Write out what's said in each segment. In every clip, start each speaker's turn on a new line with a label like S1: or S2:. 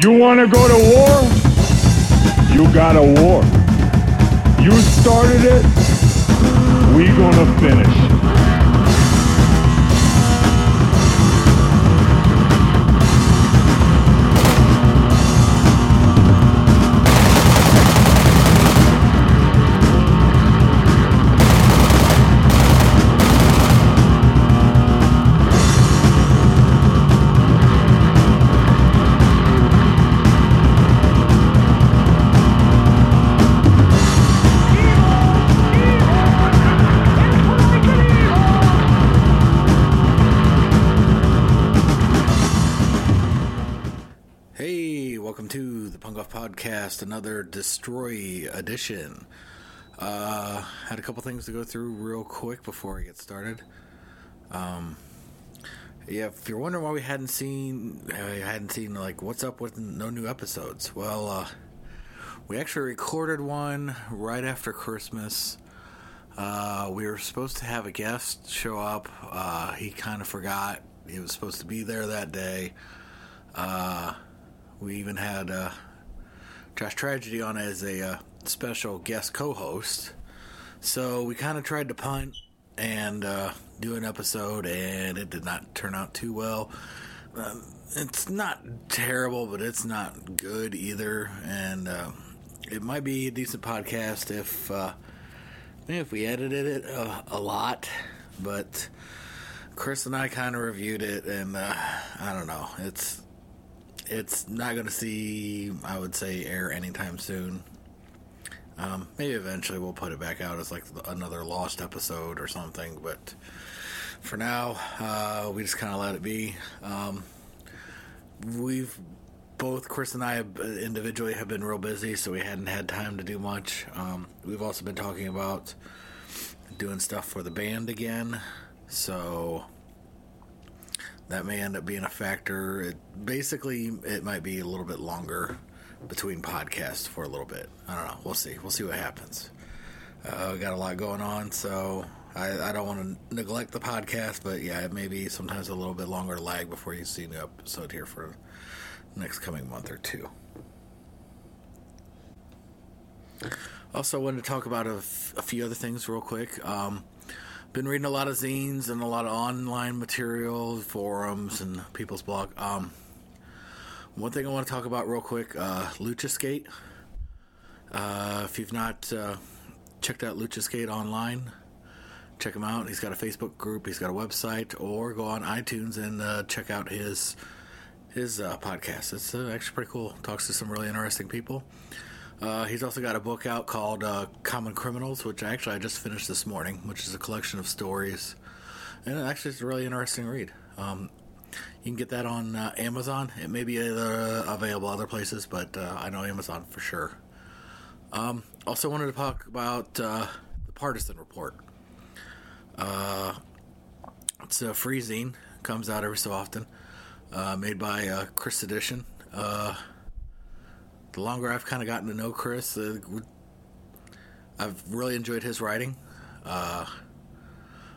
S1: You want to go to war? You got a war. You started it. We gonna finish.
S2: To the Punk Off Podcast, another Destroy edition. Uh, had a couple things to go through real quick before I get started. Um, yeah, if you're wondering why we hadn't seen, uh, hadn't seen like what's up with no new episodes. Well, uh, we actually recorded one right after Christmas. Uh, we were supposed to have a guest show up. Uh, he kind of forgot. He was supposed to be there that day. Uh, we even had uh, Josh Tragedy on as a uh, special guest co-host. So we kind of tried to punt and uh, do an episode, and it did not turn out too well. Um, it's not terrible, but it's not good either. And uh, it might be a decent podcast if uh, if we edited it a, a lot, but. Chris and I kind of reviewed it, and uh, I don't know. It's it's not going to see, I would say, air anytime soon. Um, maybe eventually we'll put it back out as like another lost episode or something, but for now, uh, we just kind of let it be. Um, we've both Chris and I individually have been real busy, so we hadn't had time to do much. Um, we've also been talking about doing stuff for the band again, so that may end up being a factor. It, basically, it might be a little bit longer between podcasts for a little bit. I don't know. We'll see. We'll see what happens. Uh, got a lot going on, so I, I don't want to neglect the podcast, but yeah, it may be sometimes a little bit longer lag before you see a new episode here for the next coming month or two. Also, I wanted to talk about a, f- a few other things real quick. Um, been reading a lot of zines and a lot of online material, forums, and people's blog. Um, one thing I want to talk about real quick: uh, Luchaskate. Uh, if you've not uh, checked out Luchaskate online, check him out. He's got a Facebook group, he's got a website, or go on iTunes and uh, check out his his uh, podcast. It's uh, actually pretty cool. Talks to some really interesting people. Uh, he's also got a book out called uh, Common Criminals, which actually I just finished this morning, which is a collection of stories. And actually, it's a really interesting read. Um, you can get that on uh, Amazon. It may be uh, available other places, but uh, I know Amazon for sure. Um, also, wanted to talk about uh, the Partisan Report. It's a free zine, comes out every so often, made by Chris Edition. The longer I've kind of gotten to know Chris, uh, I've really enjoyed his writing. Uh,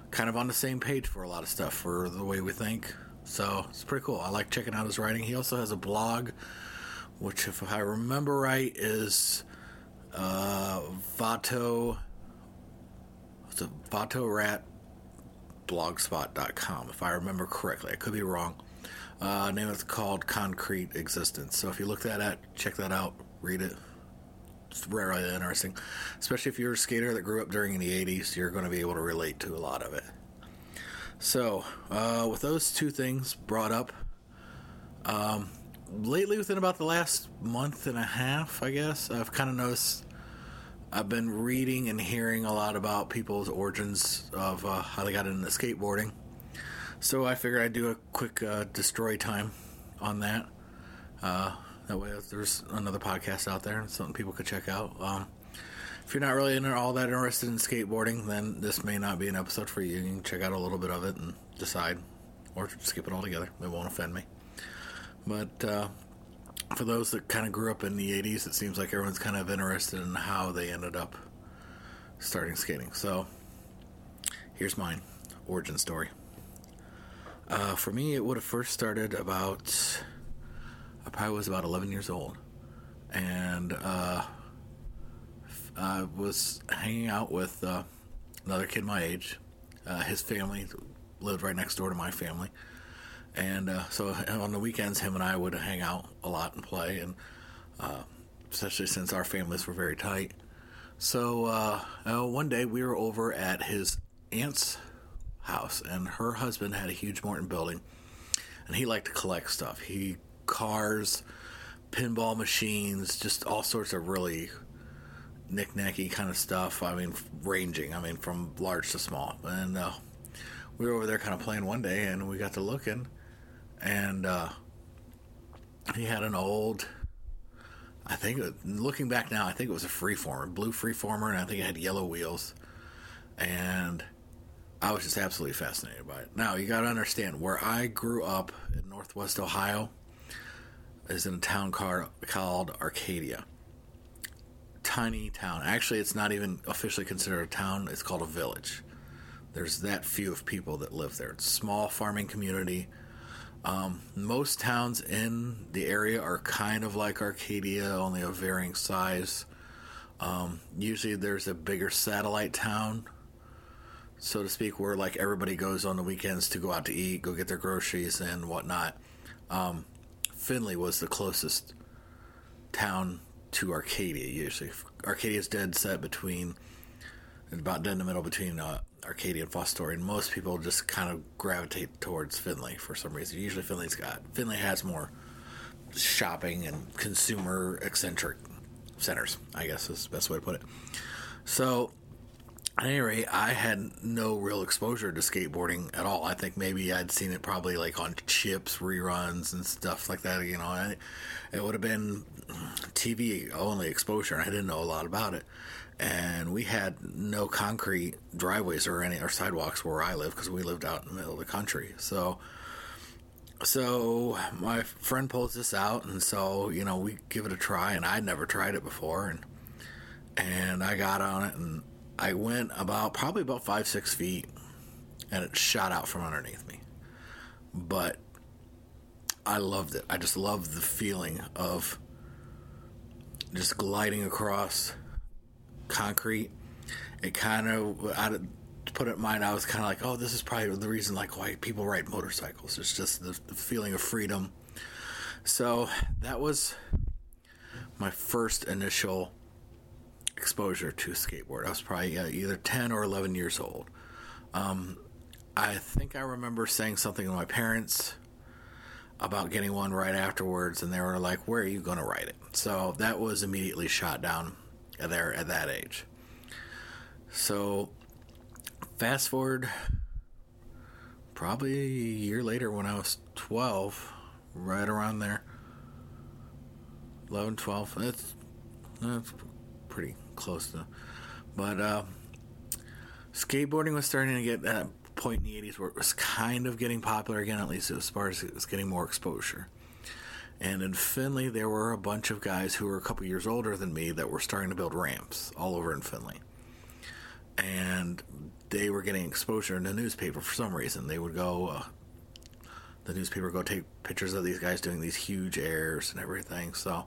S2: kind of on the same page for a lot of stuff for the way we think. So it's pretty cool. I like checking out his writing. He also has a blog, which, if I remember right, is uh, Vato. It's a Vato Rat blogspot.com, if I remember correctly. I could be wrong. Uh, name it's called Concrete Existence. So if you look that at, check that out, read it. It's really interesting, especially if you're a skater that grew up during the '80s. You're going to be able to relate to a lot of it. So, uh, with those two things brought up, um, lately, within about the last month and a half, I guess, I've kind of noticed I've been reading and hearing a lot about people's origins of uh, how they got into skateboarding. So I figured I'd do a quick uh, destroy time on that. Uh, that way, there's another podcast out there, and something people could check out. Um, if you're not really in, all that interested in skateboarding, then this may not be an episode for you. You can check out a little bit of it and decide, or skip it altogether. It won't offend me. But uh, for those that kind of grew up in the 80s, it seems like everyone's kind of interested in how they ended up starting skating. So here's mine origin story. Uh, for me, it would have first started about I probably was about 11 years old, and uh, I was hanging out with uh, another kid my age. Uh, his family lived right next door to my family, and uh, so on the weekends, him and I would hang out a lot and play, and uh, especially since our families were very tight. So one day we were over at his aunt's house, and her husband had a huge Morton building, and he liked to collect stuff. He cars, pinball machines, just all sorts of really knick-knacky kind of stuff. I mean, ranging. I mean, from large to small. And uh, we were over there kind of playing one day, and we got to looking, and uh, he had an old. I think, looking back now, I think it was a freeformer, blue freeformer, and I think it had yellow wheels. And I was just absolutely fascinated by it. Now, you got to understand, where I grew up in Northwest Ohio is in a town called, Arcadia tiny town. Actually, it's not even officially considered a town. It's called a village. There's that few of people that live there. It's a small farming community. Um, most towns in the area are kind of like Arcadia, only of varying size. Um, usually, there's a bigger satellite town, so to speak, where like everybody goes on the weekends to go out to eat, go get their groceries and whatnot. Um, Findlay was the closest town to Arcadia. Usually, Arcadia's dead set between it's about dead in the middle between uh, Arcadia and Fostoria, and most people just kind of gravitate towards Findlay for some reason. Usually, Findlay's got Findlay has more shopping and consumer eccentric centers. I guess is the best way to put it. So, at any rate, I had no real exposure to skateboarding at all. I think maybe I'd seen it probably like on Chips reruns and stuff like that. You know, it would have been TV only exposure. I didn't know a lot about it, and we had no concrete driveways or any or sidewalks where I live because we lived out in the middle of the country. So, so my friend pulls this out, and so you know we give it a try, and I'd never tried it before, and and I got on it, and I went about probably about five six feet, and it shot out from underneath me, but I loved it. I just loved the feeling of just gliding across concrete. It kind of, I, put it in mind, I was kind of like, oh, this is probably the reason like why people ride motorcycles. It's just the, the feeling of freedom. So that was my first initial exposure to skateboard. I was probably uh, either 10 or 11 years old. Um, I think I remember saying something to my parents about getting one right afterwards, and they were like, "Where are you going to ride it?" So that was immediately shot down there at that age. So fast forward, probably a year later when I was twelve, right around there, 11, 12. That's that's pretty close to, but uh, skateboarding was starting to get. that point in the 80s where it was kind of getting popular again, at least as far as it was getting more exposure. And in Findlay, there were a bunch of guys who were a couple years older than me that were starting to build ramps all over in Findlay. And they were getting exposure in the newspaper for some reason. They would go, uh, the newspaper would go take pictures of these guys doing these huge airs and everything. So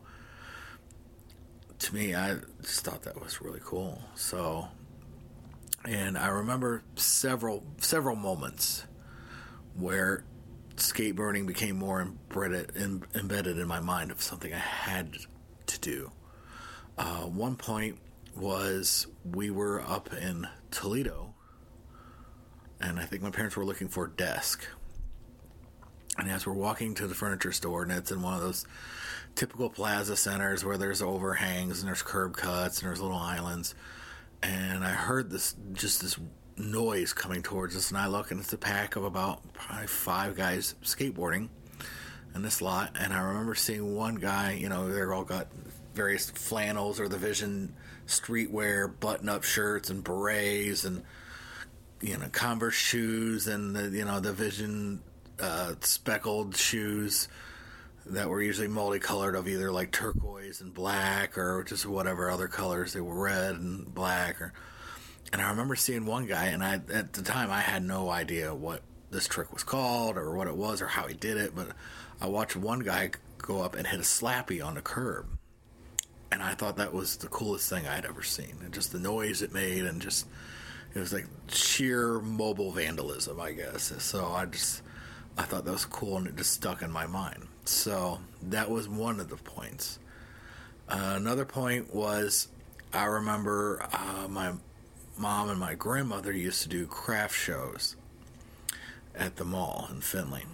S2: to me, I just thought that was really cool. So and I remember several several moments where skateboarding became more embedded, embedded in my mind of something I had to do. Uh, one point was we were up in Toledo, and I think my parents were looking for a desk. And as we're walking to the furniture store, and it's in one of those typical plaza centers where there's overhangs and there's curb cuts and there's little islands and I heard this just this noise coming towards us, and I look, and it's a pack of about probably five guys skateboarding in this lot. And I remember seeing one guy, you know, they're all got various flannels or the Vision streetwear button-up shirts and berets and you know Converse shoes and the you know the Vision uh, speckled shoes that were usually multicolored of either like turquoise and black or just whatever other colors they were red and black or and I remember seeing one guy and I at the time I had no idea what this trick was called or what it was or how he did it but I watched one guy go up and hit a slappy on the curb. And I thought that was the coolest thing I'd ever seen. And just the noise it made, and just it was like sheer mobile vandalism, I guess. So I just I thought that was cool, and it just stuck in my mind. So that was one of the points. Uh, another point was I remember uh, my mom and my grandmother used to do craft shows at the mall in Findlay.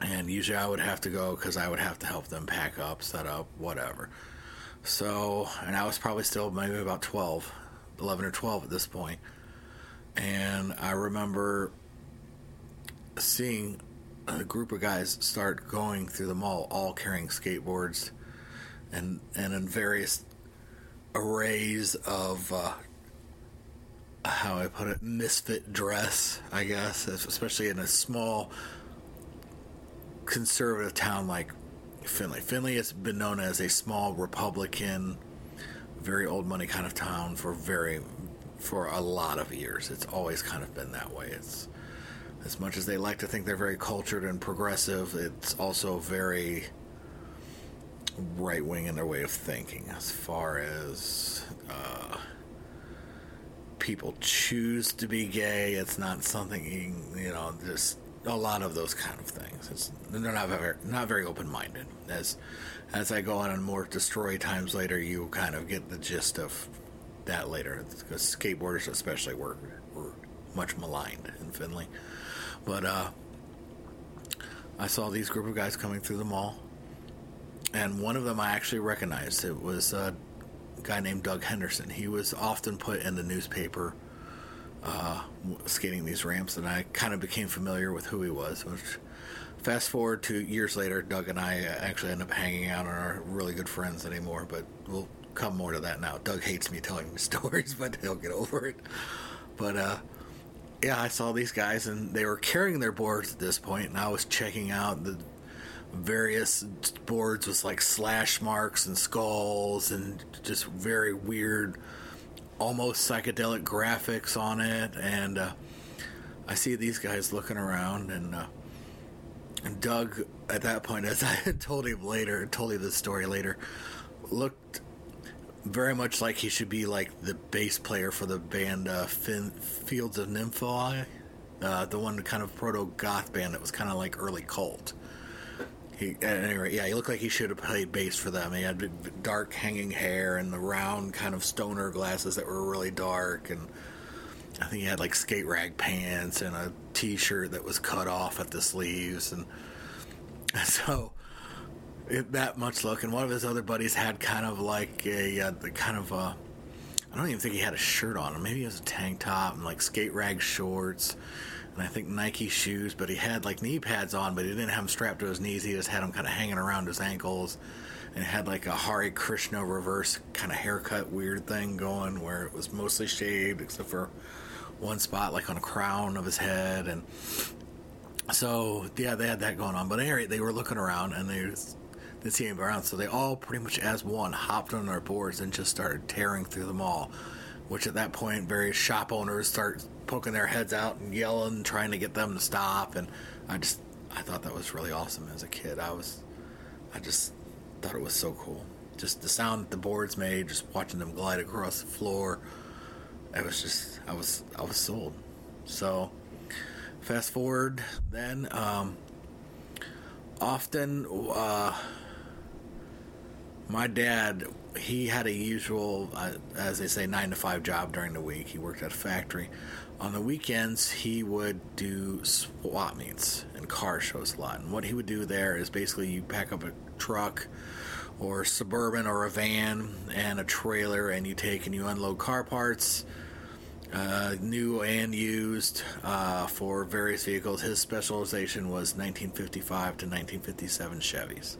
S2: And usually I would have to go because I would have to help them pack up, set up, whatever. So, and I was probably still maybe about 12, 11 or 12 at this point. And I remember seeing a group of guys start going through the mall, all carrying skateboards and, and in various arrays of uh, how I put it, misfit dress, I guess, especially in a small conservative town like Findlay. Findlay has been known as a small Republican, very old money kind of town for very for a lot of years. It's always kind of been that way. It's as much as they like to think they're very cultured and progressive, it's also very right wing in their way of thinking as far as uh, people choose to be gay. It's not something you know. Just a lot of those kind of things. It's, they're not very not very open minded. As as I go on and more destroy times later, you kind of get the gist of that later. Because skateboarders, especially, were were much maligned in Findlay. But uh, I saw these group of guys coming through the mall, and one of them I actually recognized. It was a guy named Doug Henderson. He was often put in the newspaper uh, skating these ramps, and I kind of became familiar with who he was. Which, fast forward to years later, Doug and I actually end up hanging out and are really good friends anymore. But we'll come more to that now. Doug hates me telling stories, but he'll get over it. But uh, yeah, I saw these guys, and they were carrying their boards at this point, and I was checking out the various boards with like slash marks and skulls and just very weird almost psychedelic graphics on it, and uh, I see these guys looking around, and, uh, and Doug, at that point, as I told him later, told him the story later, looked very much like he should be like the bass player for the band uh, fin- Fields of Nephilim, uh, the one kind of proto goth band that was kind of like early cult. He, anyway, yeah, he looked like he should have played bass for them. He had dark hanging hair and the round kind of stoner glasses that were really dark, and I think he had like skate rag pants and a t-shirt that was cut off at the sleeves, and so it, that much look. And one of his other buddies had kind of like a uh, kind of a I don't even think he had a shirt on. Maybe he was a tank top and like skate rag shorts and I think Nike shoes, but he had like knee pads on, but he didn't have them strapped to his knees. He just had them kind of hanging around his ankles, and had like a Hare Krishna reverse kind of haircut weird thing going, where it was mostly shaved except for one spot, like on a crown of his head, and so yeah, they had that going on. But anyway, they were looking around and they see anybody around, so they all pretty much as one hopped on their boards and just started tearing through the mall. Which at that point, various shop owners start poking their heads out and yelling, trying to get them to stop. And I just, I thought that was really awesome as a kid. I was, I just thought it was so cool. Just the sound that the boards made, just watching them glide across the floor. It was just, I was, I was sold. So, fast forward then, um, often, uh, my dad he had a usual uh, as they say nine to five job during the week. He worked at a factory. On the weekends he would do swap meets and car shows a lot. And what he would do there is basically you pack up a truck or suburban or a van and a trailer and you take and you unload car parts uh, new and used uh, for various vehicles. His specialization was 1955 to 1957 chevys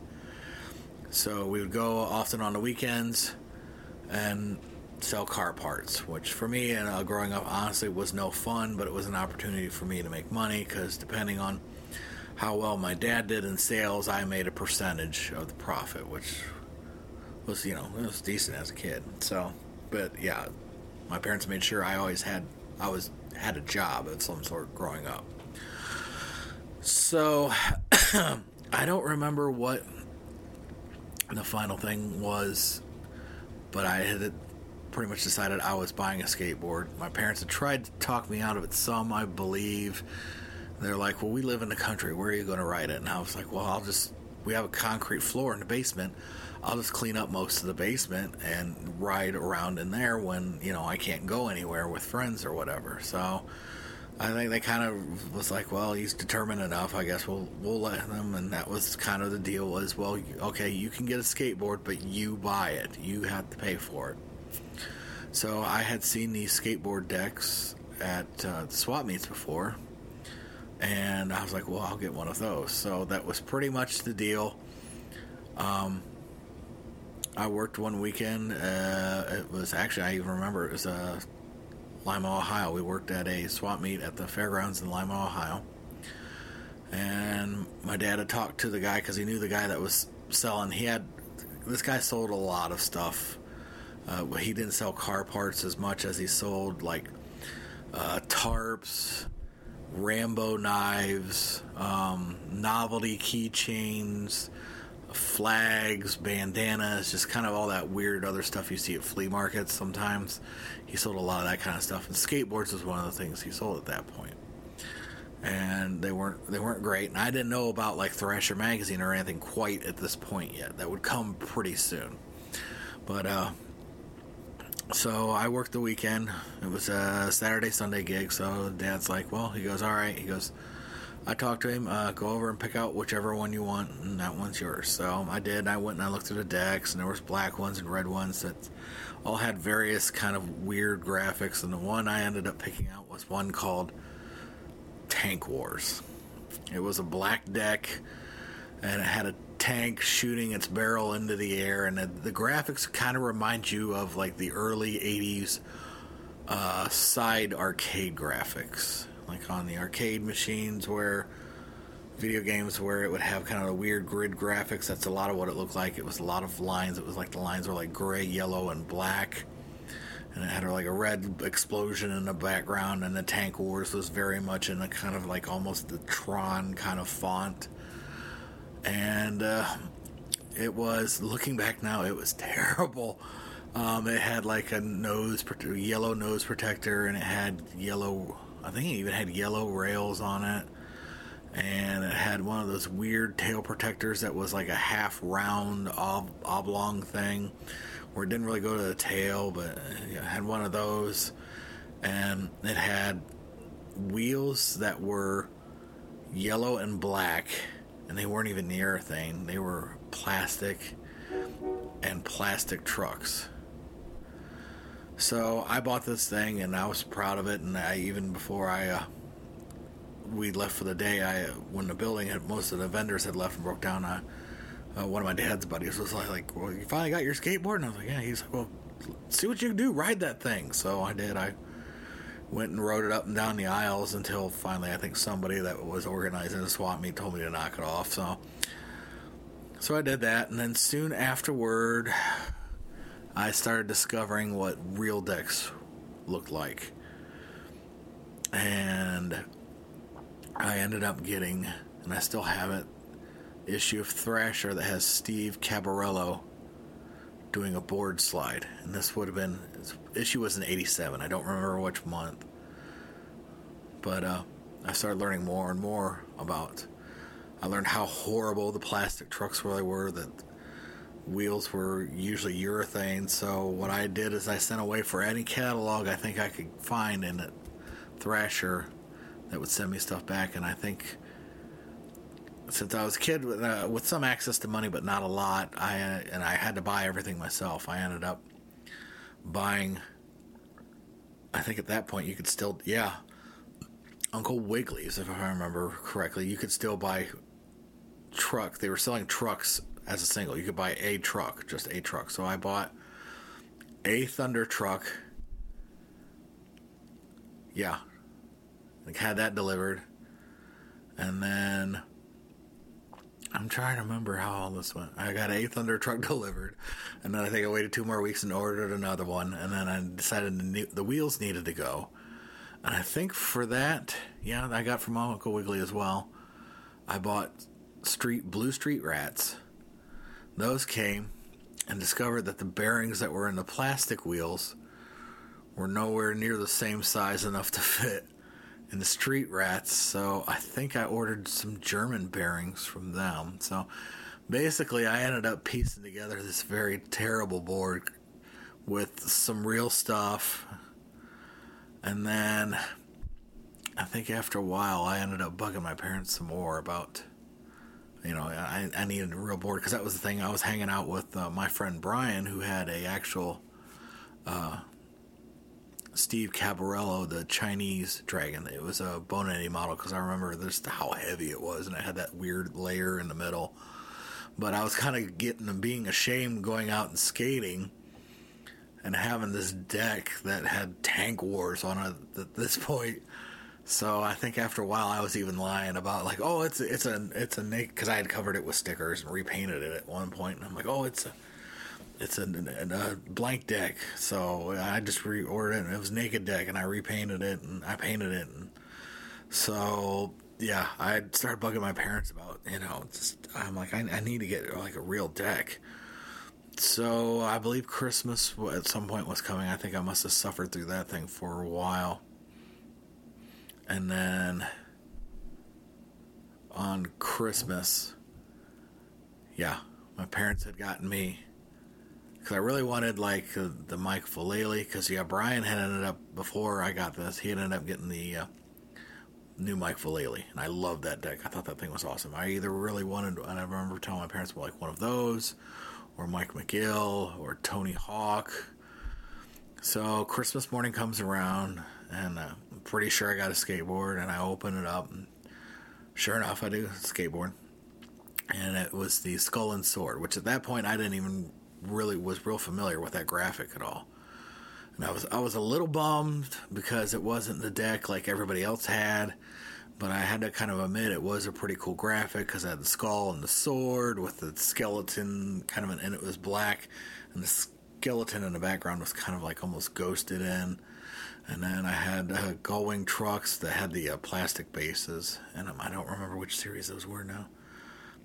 S2: so we would go often on the weekends and sell car parts, which for me and uh, growing up honestly was no fun, but it was an opportunity for me to make money because depending on how well my dad did in sales, I made a percentage of the profit, which was you know it was decent as a kid. So, but yeah, my parents made sure I always had I was had a job of some sort growing up. So I don't remember what the final thing was, but I had pretty much decided I was buying a skateboard. My parents had tried to talk me out of it some, I believe. They're like, well, we live in the country. Where are you going to ride it? And I was like, well, I'll just, we have a concrete floor in the basement. I'll just clean up most of the basement and ride around in there when, you know, I can't go anywhere with friends or whatever. So I think they kind of was like, well, he's determined enough. I guess we'll we'll let him. and that was kind of the deal. Was well, okay, you can get a skateboard, but you buy it. You have to pay for it. So I had seen these skateboard decks at uh, swap meets before, and I was like, well, I'll get one of those. So that was pretty much the deal. Um, I worked one weekend. Uh, it was actually I even remember it was uh, Lima, Ohio. We worked at a swap meet at the fairgrounds in Lima, Ohio. And my dad had talked to the guy because he knew the guy that was selling. He had this guy sold a lot of stuff. Uh, he didn't sell car parts as much as he sold like uh, tarps, Rambo knives, um, novelty keychains, flags, bandanas, just kind of all that weird other stuff you see at flea markets sometimes. He sold a lot of that kind of stuff, and skateboards was one of the things he sold at that point. And they weren't they weren't great, and I didn't know about like Thrasher magazine or anything quite at this point yet. That would come pretty soon. But uh, so I worked the weekend. It was a Saturday Sunday gig. So Dad's like, well, he goes, all right. He goes, I talked to him. Uh, go over and pick out whichever one you want, and that one's yours. So I did. I went and I looked at the decks, and there was black ones and red ones that all had various kind of weird graphics. And the one I ended up picking out was one called Tank Wars. It was a black deck, and it had a tank shooting its barrel into the air, and the, the graphics kind of remind you of like the early '80s uh, side arcade graphics like on the arcade machines where video games where it would have kind of a weird grid graphics. That's a lot of what it looked like. It was a lot of lines. It was like the lines were like gray, yellow, and black. And it had like a red explosion in the background, and the Tank Wars was very much in a kind of like almost the Tron kind of font. And uh, it was, looking back now, it was terrible. Um, it had like a nose, yellow nose protector, and it had yellow I think it even had yellow rails on it. And it had one of those weird tail protectors that was like a half round ob- oblong thing where it didn't really go to the tail, but it had one of those. And it had wheels that were yellow and black, and they weren't even near urethane. They were plastic and plastic trucks. So I bought this thing and I was proud of it. And I even before I uh, we left for the day, I when the building had most of the vendors had left and broke down, uh, one of my dad's buddies was like, like, "Well, you finally got your skateboard?" And I was like, "Yeah." He's like, "Well, see what you can do, ride that thing." So I did. I went and rode it up and down the aisles until finally, I think somebody that was organizing the swap meet told me to knock it off. So, so I did that, and then soon afterward. I started discovering what real decks looked like. And I ended up getting, and I still have it, issue of Thrasher that has Steve Caballero doing a board slide. And this would have been, issue was in 87. I don't remember which month. But uh, I started learning more and more about. I learned how horrible the plastic trucks really were, that wheels were usually urethane. So what I did is I sent away for any catalog I think I could find in Thrasher that would send me stuff back. And I think since I was a kid with, uh, with some access to money but not a lot, I and I had to buy everything myself. I ended up buying. I think at that point you could still yeah. Uncle Wigglies, if I remember correctly, you could still buy truck. They were selling trucks as a single. You could buy a truck, just a truck. So I bought a Thunder truck. Yeah. Like had that delivered. And then I'm trying to remember how all this went. I got a Thunder truck delivered, and then I think I waited two more weeks and ordered another one, and then I decided the, the wheels needed to go. And I think for that, yeah, I got from Uncle Wiggly as well. I bought Street Blue Street Rats those came and discovered that the bearings that were in the plastic wheels were nowhere near the same size enough to fit in the street rats. So I think I ordered some German bearings from them. So basically, I ended up piecing together this very terrible board with some real stuff. And then I think after a while, I ended up bugging my parents some more about, you know, I, I needed a real board because that was the thing. I was hanging out with uh, my friend Brian, who had a actual uh, Steve Caballero, the Chinese dragon. It was a Bonetti model because I remember just how heavy it was, and it had that weird layer in the middle. But I was kind of getting and being ashamed going out and skating and having this deck that had tank wars on it at this point. So I think after a while I was even lying about like, oh, it's it's a it's a naked because I had covered it with stickers and repainted it at one point, and I'm like, oh, it's a it's a, a, blank deck. So I just reordered it, and it was naked deck, and I repainted it, and I painted it, and so yeah, I started bugging my parents about you know, just, I'm like, I, I need to get like a real deck. So I believe Christmas at some point was coming. I think I must have suffered through that thing for a while. And then on Christmas, yeah, my parents had gotten me because I really wanted like uh, the Mike Vallely because yeah, Brian had ended up before I got this, he had ended up getting the uh, new Mike Vallely, and I loved that deck. I thought that thing was awesome. I either really wanted, and I remember telling my parents, well, like one of those, or Mike McGill, or Tony Hawk. So Christmas morning comes around, and uh, pretty sure I got a skateboard, and I open it up, and sure enough, I do skateboard, and it was the Skull and Sword, which at that point I didn't even really was real familiar with that graphic at all. And I was I was a little bummed because it wasn't the deck like everybody else had, but I had to kind of admit it was a pretty cool graphic because I had the skull and the sword with the skeleton kind of an, and it was black, and the skeleton in the background was kind of like almost ghosted in. And then I had uh, Gullwing trucks that had the uh, plastic bases, and um, I don't remember which series those were now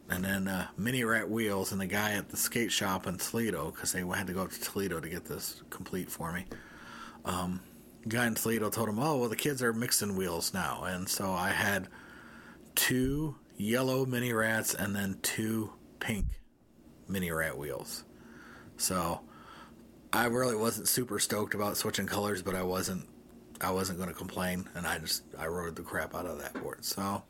S2: and then uh, mini rat wheels and the guy at the skate shop in Toledo because they had to go up to Toledo to get this complete for me. Um, guy in Toledo told him, "Oh, well, the kids are mixing wheels now," and so I had two yellow mini rats and then two pink mini rat wheels. So I really wasn't super stoked about switching colors, but I wasn't I wasn't going to complain, and I just I rode the crap out of that board. So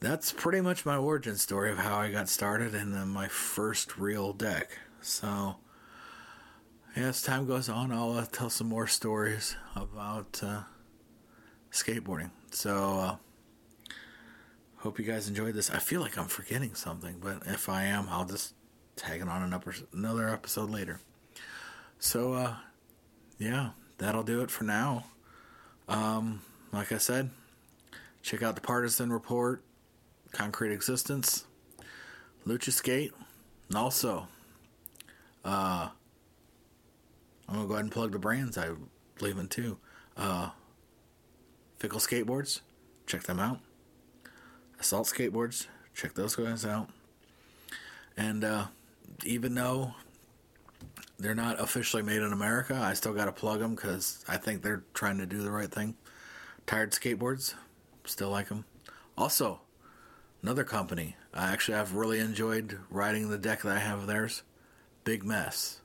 S2: that's pretty much my origin story of how I got started and then my first real deck. So, as time goes on, I'll uh, tell some more stories about uh, skateboarding. So, uh, hope you guys enjoyed this. I feel like I'm forgetting something, but if I am, I'll just tag it on an upper, another episode later. So, uh, yeah, that'll do it for now. Um, like I said, check out the Partisan Report Concrete Existence, Lucha Skate, and also, uh, I'm gonna go ahead and plug the brands I believe in too. Uh, Fickle Skateboards, check them out. Assault Skateboards, check those guys out. And uh, even though they're not officially made in America, I still got to plug them because I think they're trying to do the right thing. Tired Skateboards, still like them. Also, Another company. I actually I've really enjoyed riding the deck that I have of theirs. Big Mess.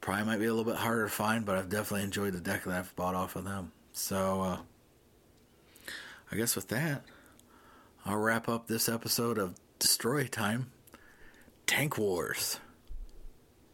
S2: Probably might be a little bit harder to find, but I've definitely enjoyed the deck that I've bought off of them. So uh, I guess with that, I'll wrap up this episode of Destroy Time Tank Wars.